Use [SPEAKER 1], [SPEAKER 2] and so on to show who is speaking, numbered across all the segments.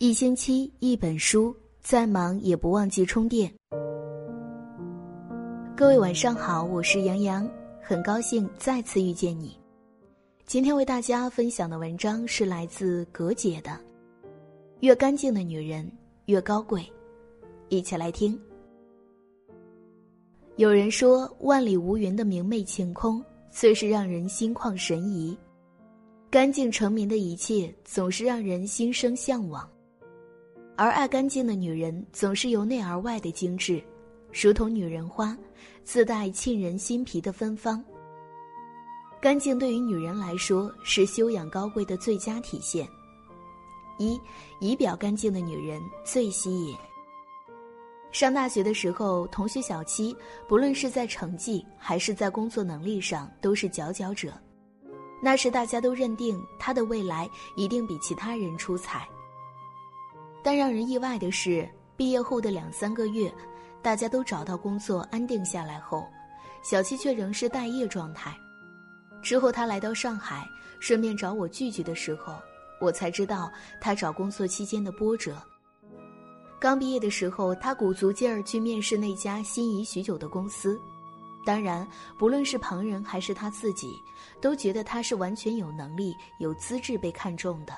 [SPEAKER 1] 一星期一本书，再忙也不忘记充电。各位晚上好，我是杨洋，很高兴再次遇见你。今天为大家分享的文章是来自葛姐的《越干净的女人越高贵》，一起来听。有人说，万里无云的明媚晴空，虽是让人心旷神怡；干净成名的一切，总是让人心生向往。而爱干净的女人，总是由内而外的精致，如同女人花，自带沁人心脾的芬芳。干净对于女人来说，是修养高贵的最佳体现。一仪表干净的女人最吸引。上大学的时候，同学小七，不论是在成绩还是在工作能力上，都是佼佼者。那时大家都认定她的未来一定比其他人出彩。但让人意外的是，毕业后的两三个月，大家都找到工作安定下来后，小七却仍是待业状态。之后他来到上海，顺便找我聚聚的时候，我才知道他找工作期间的波折。刚毕业的时候，他鼓足劲儿去面试那家心仪许久的公司，当然，不论是旁人还是他自己，都觉得他是完全有能力、有资质被看中的。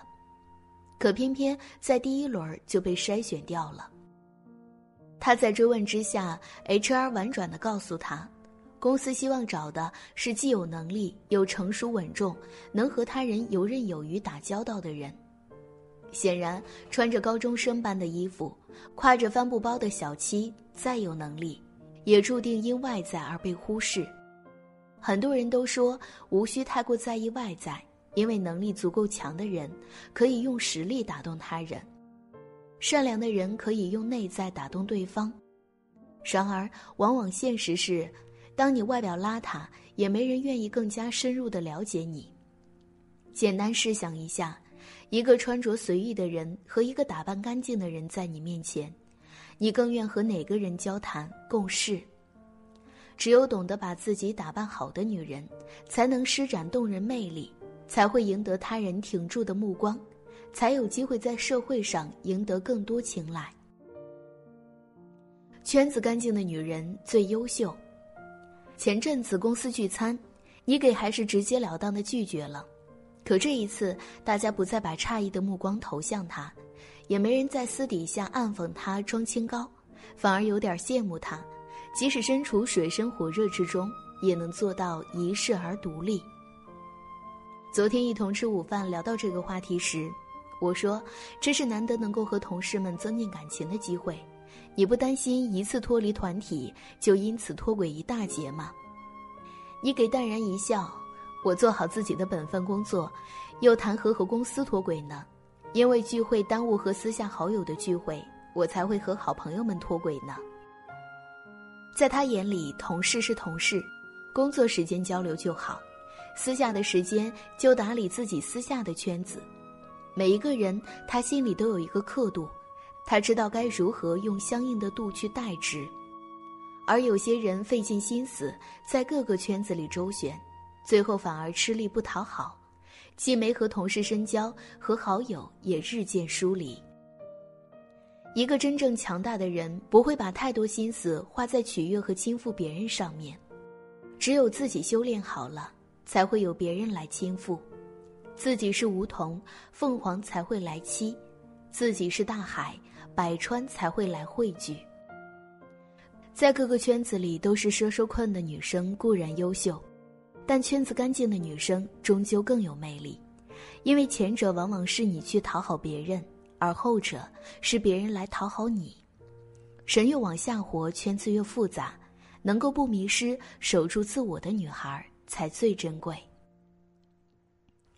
[SPEAKER 1] 可偏偏在第一轮就被筛选掉了。他在追问之下，HR 婉转的告诉他，公司希望找的是既有能力又成熟稳重，能和他人游刃有余打交道的人。显然，穿着高中生般的衣服，挎着帆布包的小七，再有能力，也注定因外在而被忽视。很多人都说，无需太过在意外在。因为能力足够强的人，可以用实力打动他人；善良的人可以用内在打动对方。然而，往往现实是，当你外表邋遢，也没人愿意更加深入的了解你。简单试想一下，一个穿着随意的人和一个打扮干净的人在你面前，你更愿和哪个人交谈共事？只有懂得把自己打扮好的女人，才能施展动人魅力。才会赢得他人挺住的目光，才有机会在社会上赢得更多青睐。圈子干净的女人最优秀。前阵子公司聚餐，你给还是直截了当的拒绝了，可这一次大家不再把诧异的目光投向他，也没人在私底下暗讽他装清高，反而有点羡慕他，即使身处水深火热之中，也能做到一世而独立。昨天一同吃午饭，聊到这个话题时，我说：“这是难得能够和同事们增进感情的机会，你不担心一次脱离团体就因此脱轨一大截吗？”你给淡然一笑：“我做好自己的本分工作，又谈何和公司脱轨呢？因为聚会耽误和私下好友的聚会，我才会和好朋友们脱轨呢。”在他眼里，同事是同事，工作时间交流就好。私下的时间就打理自己私下的圈子，每一个人他心里都有一个刻度，他知道该如何用相应的度去代之，而有些人费尽心思在各个圈子里周旋，最后反而吃力不讨好，既没和同事深交，和好友也日渐疏离。一个真正强大的人不会把太多心思花在取悦和倾覆别人上面，只有自己修炼好了。才会有别人来倾覆，自己是梧桐，凤凰才会来栖；自己是大海，百川才会来汇聚。在各个圈子里都是奢奢困的女生固然优秀，但圈子干净的女生终究更有魅力，因为前者往往是你去讨好别人，而后者是别人来讨好你。人越往下活，圈子越复杂，能够不迷失、守住自我的女孩。才最珍贵。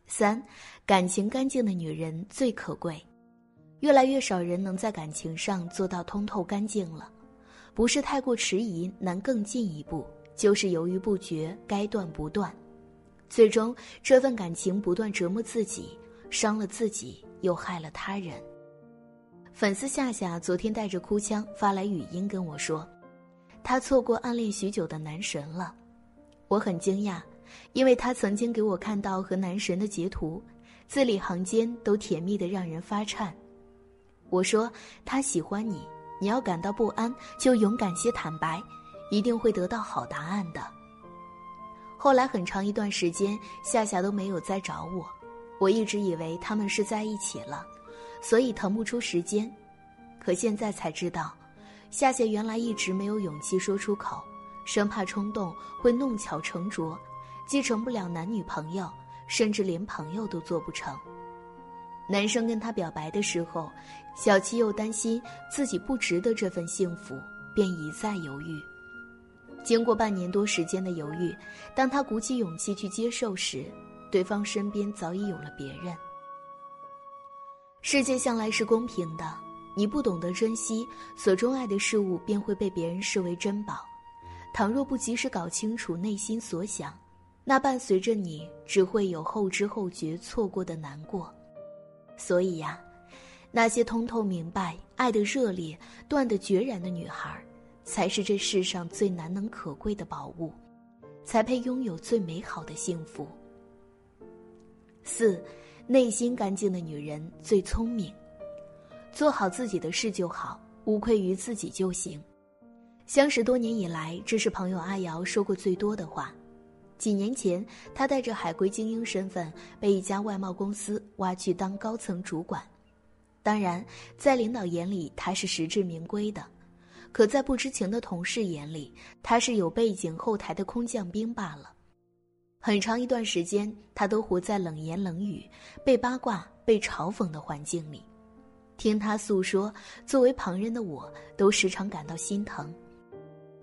[SPEAKER 1] 三，感情干净的女人最可贵。越来越少人能在感情上做到通透干净了，不是太过迟疑难更进一步，就是犹豫不决该断不断，最终这份感情不断折磨自己，伤了自己又害了他人。粉丝夏夏昨天带着哭腔发来语音跟我说，她错过暗恋许久的男神了。我很惊讶，因为他曾经给我看到和男神的截图，字里行间都甜蜜的让人发颤。我说他喜欢你，你要感到不安就勇敢些坦白，一定会得到好答案的。后来很长一段时间，夏夏都没有再找我，我一直以为他们是在一起了，所以腾不出时间。可现在才知道，夏夏原来一直没有勇气说出口，生怕冲动会弄巧成拙，既成不了男女朋友，甚至连朋友都做不成。男生跟她表白的时候，小七又担心自己不值得这份幸福，便一再犹豫。经过半年多时间的犹豫，当他鼓起勇气去接受时，对方身边早已有了别人。世界向来是公平的，你不懂得珍惜所钟爱的事物，便会被别人视为珍宝。倘若不及时搞清楚内心所想，那伴随着你只会有后知后觉、错过的难过。所以呀，那些通透明白、爱的热烈、断的决然的女孩。才是这世上最难能可贵的宝物，才配拥有最美好的幸福。四，内心干净的女人最聪明，做好自己的事就好，无愧于自己就行。相识多年以来，这是朋友阿瑶说过最多的话。几年前，她带着海归精英身份被一家外贸公司挖去当高层主管，当然，在领导眼里，她是实至名归的。可在不知情的同事眼里，他是有背景后台的空降兵罢了。很长一段时间，他都活在冷言冷语、被八卦、被嘲讽的环境里。听他诉说，作为旁人的我都时常感到心疼。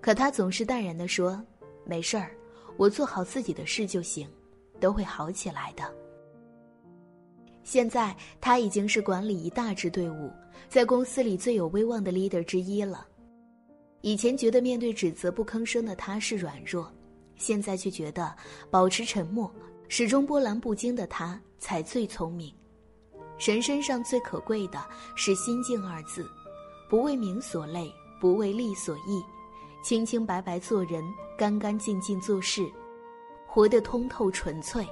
[SPEAKER 1] 可他总是淡然地说：“没事儿，我做好自己的事就行，都会好起来的。”现在他已经是管理一大支队伍，在公司里最有威望的 leader 之一了。以前觉得面对指责不吭声的他是软弱，现在却觉得保持沉默、始终波澜不惊的他才最聪明。人身上最可贵的是心境二字，不为名所累，不为利所役，清清白白做人，干干净净做事，活得通透纯粹。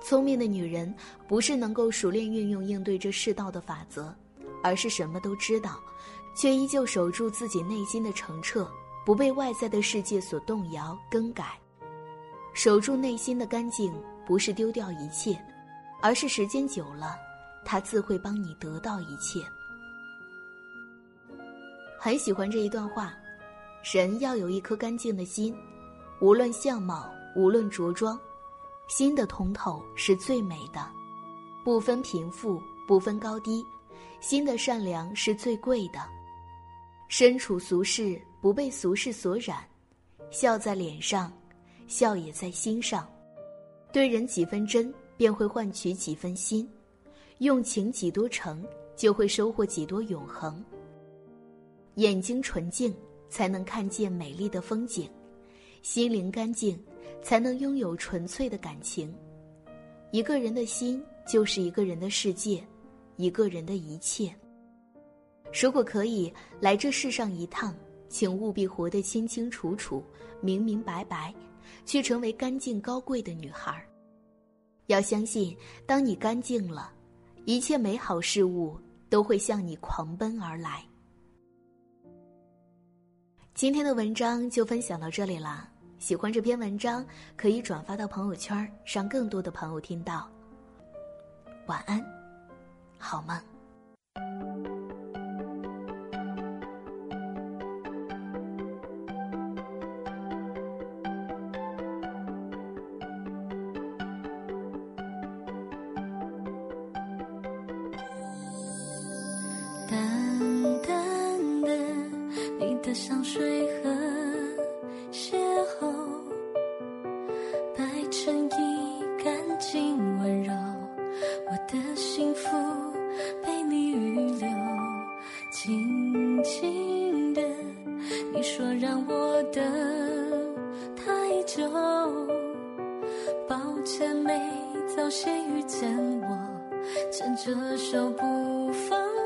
[SPEAKER 1] 聪明的女人不是能够熟练运用应对这世道的法则，而是什么都知道。却依旧守住自己内心的澄澈，不被外在的世界所动摇更改。守住内心的干净，不是丢掉一切，而是时间久了，它自会帮你得到一切。很喜欢这一段话：人要有一颗干净的心，无论相貌，无论着装，心的通透是最美的，不分贫富，不分高低，心的善良是最贵的。身处俗世，不被俗世所染，笑在脸上，笑也在心上。对人几分真，便会换取几分心；用情几多诚，就会收获几多永恒。眼睛纯净，才能看见美丽的风景；心灵干净，才能拥有纯粹的感情。一个人的心，就是一个人的世界，一个人的一切。如果可以来这世上一趟，请务必活得清清楚楚、明明白白，去成为干净高贵的女孩。要相信，当你干净了，一切美好事物都会向你狂奔而来。今天的文章就分享到这里啦，喜欢这篇文章可以转发到朋友圈，让更多的朋友听到。晚安，好梦。
[SPEAKER 2] 水和邂逅，白衬衣干净温柔，我的幸福被你预留，轻轻的，你说让我等太久，抱歉没早些遇见我，牵着手不放。